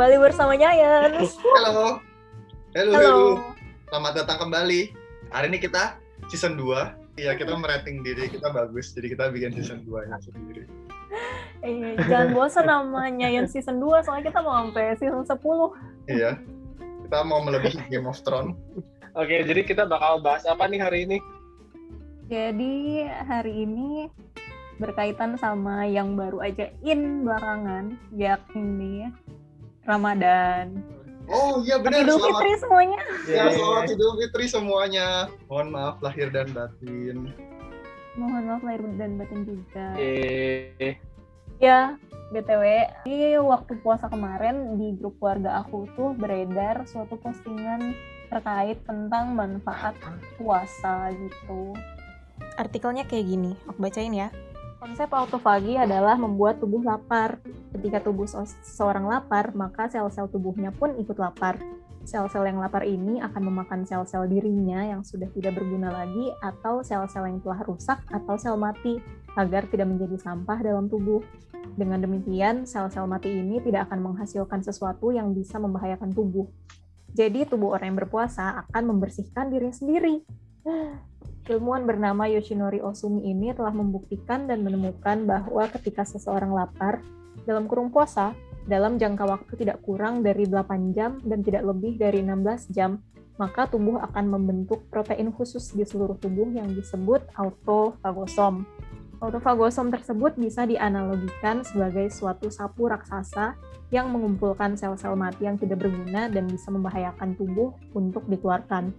Kembali bersama Nyayan. Halo. Halo, Halo. Selamat datang kembali. Hari ini kita season 2. Iya, kita merating diri kita bagus. Jadi kita bikin season 2 nya sendiri. Eh, jangan bosan sama Nyayan season 2 soalnya kita mau sampai season 10. Iya. Kita mau melebihi Game of Thrones. Oke, jadi kita bakal bahas apa nih hari ini? Jadi hari ini berkaitan sama yang baru aja in belakangan, yakni Ramadan. Oh iya benar. Idul Selamat, Fitri semuanya. ya, selamat Idul Fitri semuanya. Mohon maaf lahir dan batin. Mohon maaf lahir dan batin juga. Eh, Ya, BTW, di waktu puasa kemarin di grup keluarga aku tuh beredar suatu postingan terkait tentang manfaat puasa gitu. Artikelnya kayak gini, aku bacain ya. Konsep autofagi adalah membuat tubuh lapar. Ketika tubuh se- seseorang lapar, maka sel-sel tubuhnya pun ikut lapar. Sel-sel yang lapar ini akan memakan sel-sel dirinya yang sudah tidak berguna lagi atau sel-sel yang telah rusak atau sel mati agar tidak menjadi sampah dalam tubuh. Dengan demikian, sel-sel mati ini tidak akan menghasilkan sesuatu yang bisa membahayakan tubuh. Jadi, tubuh orang yang berpuasa akan membersihkan diri sendiri. Ilmuwan bernama Yoshinori Osumi ini telah membuktikan dan menemukan bahwa ketika seseorang lapar, dalam kurung puasa, dalam jangka waktu tidak kurang dari 8 jam dan tidak lebih dari 16 jam, maka tubuh akan membentuk protein khusus di seluruh tubuh yang disebut autofagosom. Autofagosom tersebut bisa dianalogikan sebagai suatu sapu raksasa yang mengumpulkan sel-sel mati yang tidak berguna dan bisa membahayakan tubuh untuk dikeluarkan.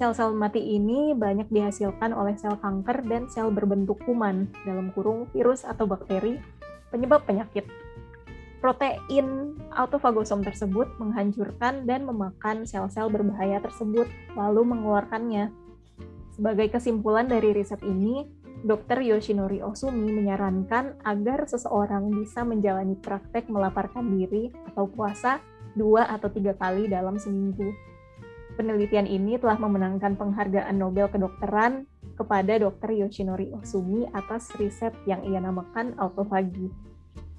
Sel-sel mati ini banyak dihasilkan oleh sel kanker dan sel berbentuk kuman dalam kurung virus atau bakteri penyebab penyakit. Protein autofagosom tersebut menghancurkan dan memakan sel-sel berbahaya tersebut, lalu mengeluarkannya. Sebagai kesimpulan dari riset ini, Dr. Yoshinori Osumi menyarankan agar seseorang bisa menjalani praktek melaparkan diri atau puasa dua atau tiga kali dalam seminggu. Penelitian ini telah memenangkan penghargaan Nobel kedokteran kepada Dr. Yoshinori Osumi atas riset yang ia namakan autofagi.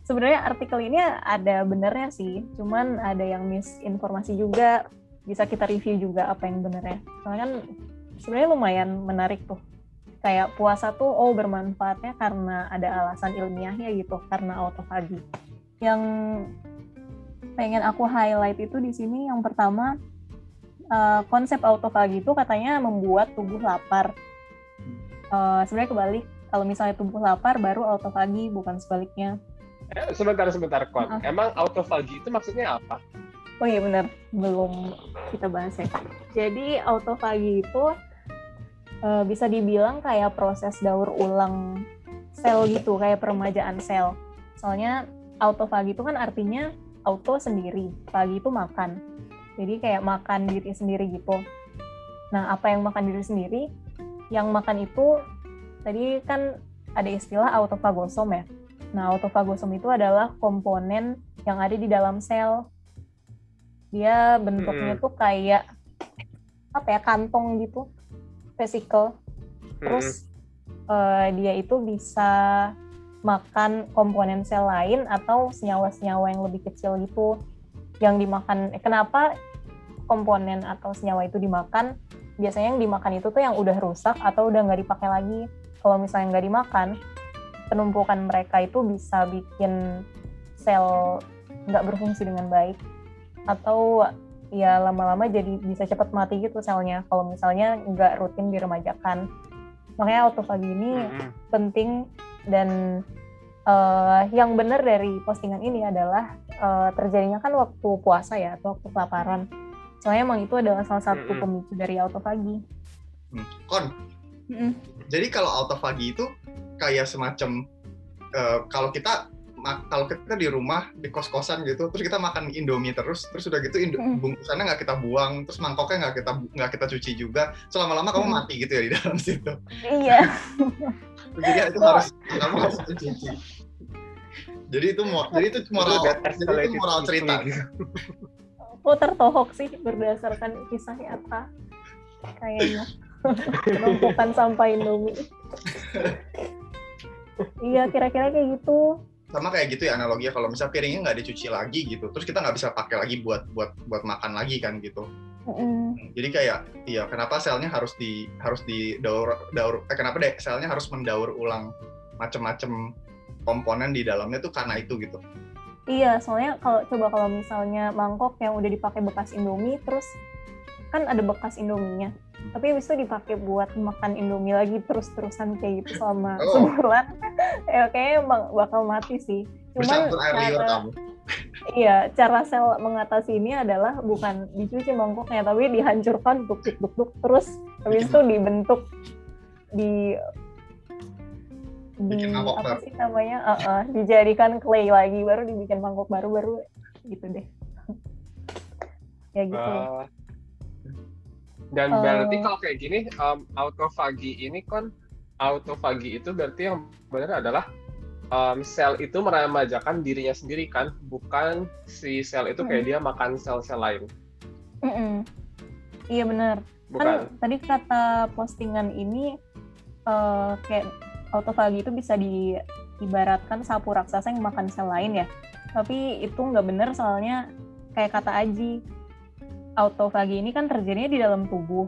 Sebenarnya artikel ini ada benernya sih, cuman ada yang misinformasi juga, bisa kita review juga apa yang benernya. Soalnya kan sebenarnya lumayan menarik tuh kayak puasa tuh oh bermanfaatnya karena ada alasan ilmiahnya gitu karena autofagi. Yang pengen aku highlight itu di sini yang pertama eh, konsep autofagi itu katanya membuat tubuh lapar. Eh, Sebenarnya kebalik kalau misalnya tubuh lapar baru autofagi bukan sebaliknya. eh, sebentar, sebentar, Kon. Maaf. Emang autofagi itu maksudnya apa? Oh iya benar, belum kita bahas ya. Jadi autofagi itu eh, bisa dibilang kayak proses daur ulang sel gitu, kayak peremajaan sel. Soalnya autofagi itu kan artinya auto sendiri, fagi itu makan. Jadi kayak makan diri sendiri gitu. Nah, apa yang makan diri sendiri? Yang makan itu tadi kan ada istilah autofagosom ya. Nah, autofagosom itu adalah komponen yang ada di dalam sel dia bentuknya Hmm. tuh kayak apa ya kantong gitu vesicle terus eh, dia itu bisa makan komponen sel lain atau senyawa-senyawa yang lebih kecil gitu yang dimakan eh, kenapa komponen atau senyawa itu dimakan? Biasanya yang dimakan itu tuh yang udah rusak atau udah nggak dipakai lagi. Kalau misalnya nggak dimakan penumpukan mereka itu bisa bikin sel nggak berfungsi dengan baik. Atau ya lama-lama jadi bisa cepat mati gitu selnya kalau misalnya nggak rutin diremajakan. Makanya autofagi ini Mm-mm. penting dan eh, yang benar dari postingan ini adalah eh, terjadinya kan waktu puasa ya atau waktu kelaparan soalnya emang itu adalah salah satu Mm-mm. pemicu dari autofagi Hmm. Kon, jadi kalau autofagi itu kayak semacam eh, kalau kita kalau kita di rumah di kos-kosan gitu, terus kita makan Indomie terus, terus udah gitu indo- Hmm. bungkusannya nggak kita buang, terus mangkoknya nggak kita nggak kita cuci juga, selama lama kamu Hmm. mati gitu ya di dalam situ. iya Jadi ya itu Oh. harus kamu harus cuci. Jadi itu mo- jadi itu moral jadi itu moral cerita. gitu. kok tertohok sih berdasarkan kisah nyata kayaknya penumpukan sampah Indomie iya kira-kira kayak gitu sama kayak gitu ya analoginya kalau misalnya piringnya nggak dicuci lagi gitu terus kita nggak bisa pakai lagi buat buat buat makan lagi kan gitu Mm-mm. jadi kayak iya kenapa selnya harus di harus di daur daur eh, kenapa deh selnya harus mendaur ulang macam-macam komponen di dalamnya tuh karena itu gitu Iya, soalnya kalau coba kalau misalnya mangkok yang udah dipakai bekas Indomie, terus kan ada bekas Indominya, tapi habis itu dipakai buat makan Indomie lagi terus-terusan kayak gitu selama Oh. sebulan, ya kayaknya bakal mati sih. Cuman air cara, kamu iya, cara sel mengatasi ini adalah bukan dicuci mangkoknya, tapi dihancurkan duk-duk-duk terus habis itu dibentuk di di mangkok apa baru. sih namanya Eh, eh, dijadikan clay lagi baru dibikin mangkok baru baru gitu deh ya gitu Ah. dan Eh. berarti kalau kayak gini, um, autofagi ini kan autofagi itu berarti yang benar adalah um, sel itu meremajakan dirinya sendiri kan, bukan si sel itu kayak dia makan sel-sel lain, Mm-mm. iya benar bukan? kan tadi kata postingan ini eh, kayak autofagi itu bisa diibaratkan sapu raksasa yang makan sel lain ya. Tapi itu nggak benar soalnya kayak kata Aji autofagi ini kan terjadinya di dalam tubuh.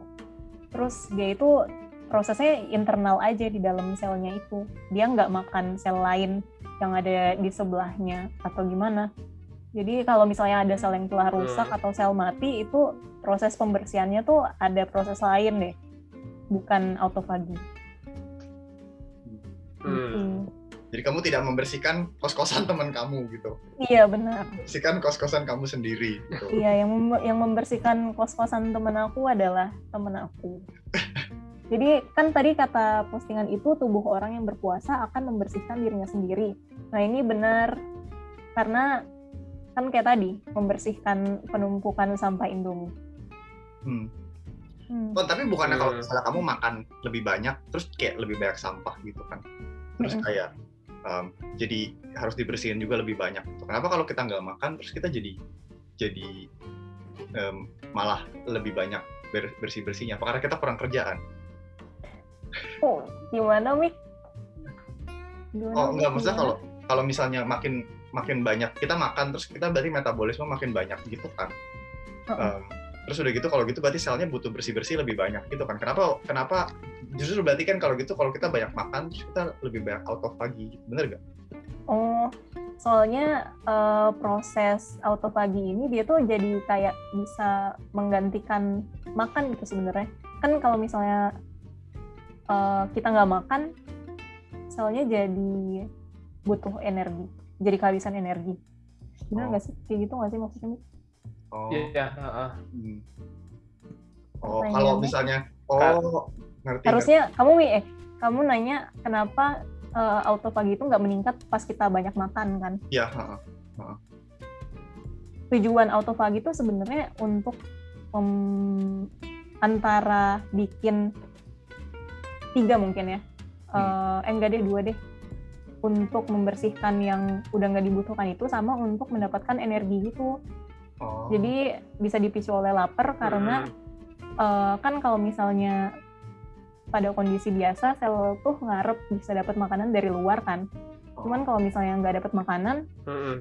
Terus dia itu prosesnya internal aja di dalam selnya itu. Dia nggak makan sel lain yang ada di sebelahnya atau gimana. Jadi kalau misalnya ada sel yang telah rusak Hmm. atau sel mati itu proses pembersihannya tuh ada proses lain deh. Bukan autofagi Hmm. Gitu. jadi kamu tidak membersihkan kos-kosan teman kamu gitu iya benar bersihkan kos-kosan kamu sendiri gitu Iya, yang mem- yang membersihkan kos-kosan temen aku adalah temen aku. Jadi kan tadi kata postingan itu tubuh orang yang berpuasa akan membersihkan dirinya sendiri. Nah ini benar karena kan kayak tadi membersihkan penumpukan sampah Indomie. Hmm. Hmm. Oh, tapi bukannya kalau Hmm. misalnya kamu makan lebih banyak, terus kayak lebih banyak sampah gitu kan? Terus kayak um, jadi harus dibersihin juga lebih banyak. Kenapa kalau kita nggak makan, terus kita jadi jadi um, malah lebih banyak bersih bersihnya? Apa karena kita kurang kerjaan? Oh, gimana Mik? Gimana, Oh Mik? enggak, maksudnya kalau kalau misalnya makin makin banyak kita makan, terus kita berarti metabolisme makin banyak gitu kan? Heeh. Um, terus udah gitu kalau gitu berarti selnya butuh bersih bersih lebih banyak gitu kan? Kenapa kenapa justru berarti kan kalau gitu kalau kita banyak makan terus kita lebih banyak autophagy gitu. bener gak? Oh, soalnya eh, proses autofagi ini dia tuh jadi kayak bisa menggantikan makan gitu sebenarnya. Kan kalau misalnya eh, kita nggak makan, selnya jadi butuh energi, jadi kehabisan energi. Benar Oh. nggak sih? Kayak gitu nggak sih maksudnya? Mik? Oh, Iya, heeh. hmm. oh kalau misalnya oh ngerti Harusnya kamu Mi, eh kamu nanya kenapa eh, autofagi itu nggak meningkat pas kita banyak makan kan? ngerti. Iya, heeh. tujuan autofagi itu sebenarnya untuk mem- antara bikin tiga mungkin ya Eh, eh enggak deh dua deh untuk membersihkan yang udah nggak dibutuhkan itu sama untuk mendapatkan energi gitu Oh. jadi bisa dipicu oleh lapar karena eh, kan kalau misalnya pada kondisi biasa sel tuh ngarep bisa dapat makanan dari luar kan Oh. cuman kalau misalnya nggak dapat makanan Mm-mm.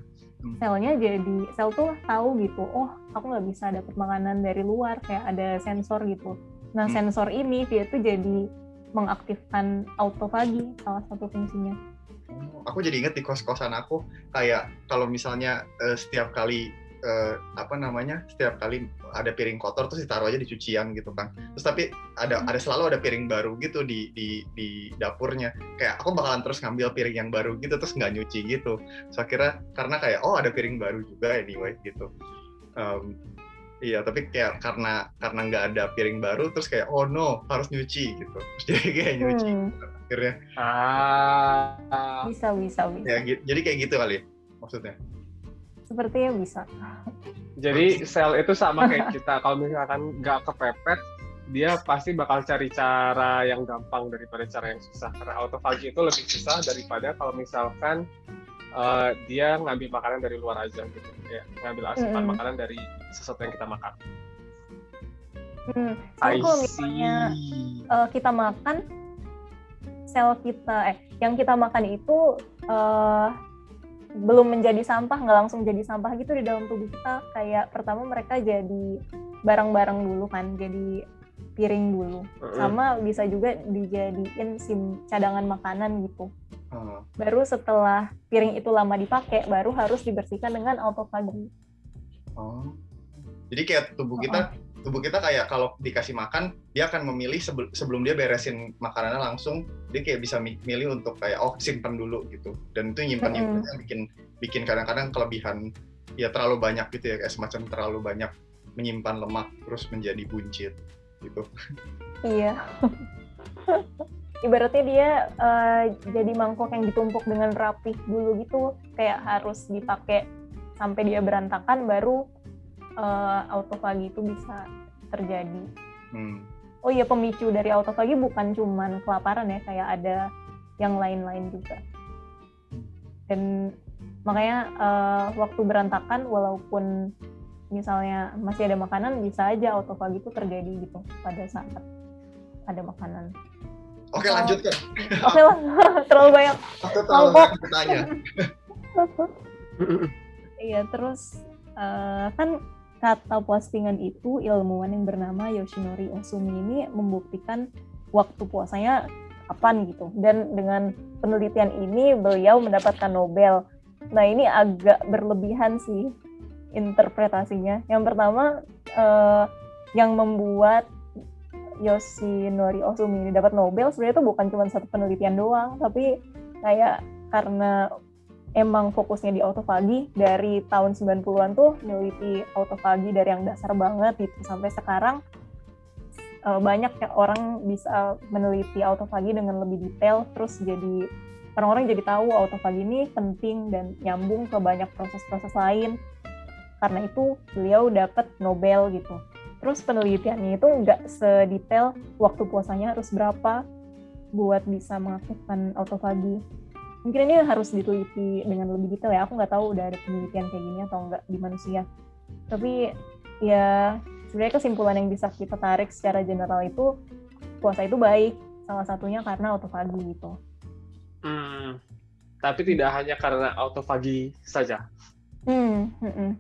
selnya jadi sel tuh tahu gitu oh aku nggak bisa dapat makanan dari luar kayak ada sensor gitu nah Hmm. sensor ini dia tuh jadi mengaktifkan autofagi salah satu fungsinya Oh, aku jadi inget di kos-kosan aku kayak kalau misalnya eh, setiap kali eh, apa namanya setiap kali ada piring kotor terus ditaruh aja di cucian gitu kan terus tapi ada ada selalu ada piring baru gitu di di di dapurnya. Kayak aku bakalan terus ngambil piring yang baru gitu terus nggak nyuci gitu. So kira karena kayak oh ada piring baru juga anyway gitu. Em, iya tapi kayak karena karena nggak ada piring baru terus kayak oh no harus nyuci gitu. Terus jadi kayak nyuci Hmm, akhirnya. Ah, bisa bisa bisa. Ya jadi kayak gitu kali maksudnya sepertinya bisa jadi sel itu sama kayak kita. Kalau misalkan nggak kepepet, dia pasti bakal cari cara yang gampang daripada cara yang susah. Karena autofagi itu lebih susah daripada kalau misalkan eh, dia ngambil makanan dari luar aja gitu. Kayak ngambil asupan Mm-mm. makanan dari sesuatu yang kita makan. hmm. Kalau misalnya eh, kita makan sel kita eh yang kita makan itu eh belum menjadi sampah nggak langsung jadi sampah gitu di dalam tubuh kita. Kayak pertama mereka jadi barang-barang dulu kan jadi piring dulu. Sama bisa juga dijadiin sim cadangan makanan gitu. Baru setelah piring itu lama dipakai baru harus dibersihkan dengan autofagi oh. Jadi kayak tubuh kita tubuh kita kayak kalau dikasih makan dia akan memilih sebelum dia beresin makanannya langsung dia kayak bisa milih untuk kayak oh simpan dulu gitu. Dan itu nyimpan nyimpannya mm-hmm. bikin bikin kadang-kadang kelebihan ya terlalu banyak gitu ya kayak semacam terlalu banyak menyimpan lemak terus menjadi buncit gitu. Iya. Ibaratnya dia uh, jadi mangkok yang ditumpuk dengan rapih dulu gitu kayak harus dipakai sampai dia berantakan baru uh, autofagi itu bisa terjadi. Hmm. Oh iya pemicu dari autofagi bukan cuman kelaparan ya, kayak ada yang lain-lain juga. Dan makanya uh, waktu berantakan walaupun misalnya masih ada makanan bisa aja autofagi itu terjadi gitu pada saat ada makanan. Oke oh. lanjutkan. Oke lah, terlalu banyak. Aku terlalu banyak bertanya. Iya terus uh, kan kata postingan itu ilmuwan yang bernama Yoshinori Osumi ini membuktikan waktu puasanya kapan gitu dan dengan penelitian ini beliau mendapatkan Nobel. Nah ini agak berlebihan sih interpretasinya. Yang pertama eh, yang membuat Yoshinori Osumi ini dapat Nobel sebenarnya itu bukan cuma satu penelitian doang, tapi kayak karena emang fokusnya di autofagi dari tahun 90-an tuh meneliti autofagi dari yang dasar banget gitu. Sampai sekarang uh, banyak ya orang bisa meneliti autofagi dengan lebih detail terus jadi orang-orang jadi tahu autofagi ini penting dan nyambung ke banyak proses-proses lain. Karena itu beliau dapat Nobel gitu. Terus penelitiannya itu nggak sedetail waktu puasanya harus berapa buat bisa mengaktifkan autofagi mungkin ini harus diteliti dengan lebih detail ya. Aku nggak tahu udah ada penelitian kayak gini atau enggak di manusia. Tapi ya sebenarnya kesimpulan yang bisa kita tarik secara general itu puasa itu baik. Salah satunya karena autofagi gitu. Hmm, tapi tidak hanya karena autofagi saja. Hmm, hmm, hmm.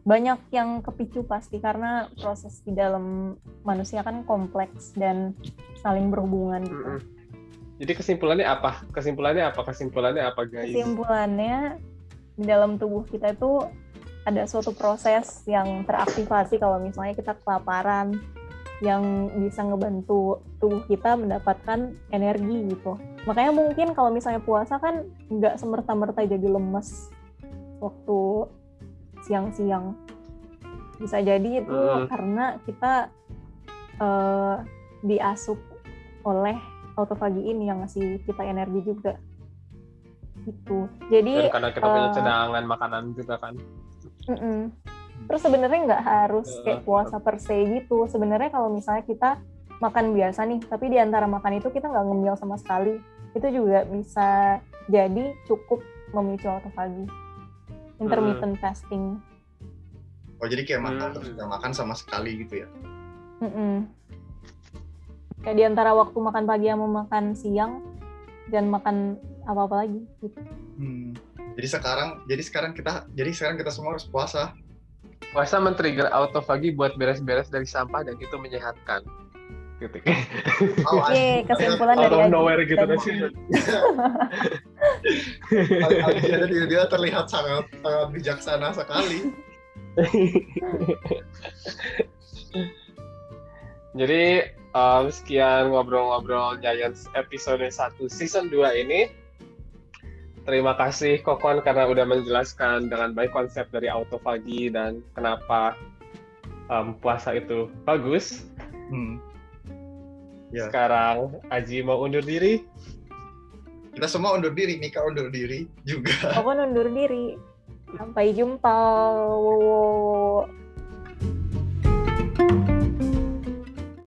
banyak yang kepicu pasti karena proses di dalam manusia kan kompleks dan saling berhubungan gitu. Hmm, hmm jadi kesimpulannya apa? Kesimpulannya apa? Kesimpulannya apa, guys? Kesimpulannya di dalam tubuh kita itu ada suatu proses yang teraktivasi kalau misalnya kita kelaparan yang bisa ngebantu tubuh kita mendapatkan energi gitu. Makanya mungkin kalau misalnya puasa kan nggak semerta-merta jadi lemes waktu siang-siang. Bisa jadi itu hmm. karena kita uh, diasup oleh autofagi ini yang ngasih kita energi juga. Gitu. Jadi Dan karena kita uh, punya eh, cadangan makanan juga kan. Mm -mm. terus sebenarnya nggak harus kayak puasa per se gitu. Sebenarnya kalau misalnya kita makan biasa nih tapi di antara makan itu kita nggak ngemil sama sekali itu juga bisa jadi cukup memicu autofagi. Intermittent hmm. fasting. Oh jadi kayak makan hmm. terus nggak makan sama sekali gitu ya? Mm -mm kayak di antara waktu makan pagi sama makan siang dan makan apa-apa lagi gitu. Hmm. Jadi sekarang jadi sekarang kita jadi sekarang kita semua harus puasa. Puasa men-trigger autofagi buat beres-beres dari sampah dan itu menyehatkan. Titik. Oh, Oke, kesimpulan dari Out of nowhere gitu kan sih. Jadi dia terlihat sangat sangat bijaksana sekali. Jadi um, sekian ngobrol-ngobrol Giants episode 1 season 2 ini. Terima kasih Kokon karena udah menjelaskan dengan baik konsep dari autofagi dan kenapa um, puasa itu bagus. Hmm. Ya. Sekarang Aji mau undur diri. Kita semua undur diri, Mika undur diri juga. Kokon undur diri. Sampai jumpa.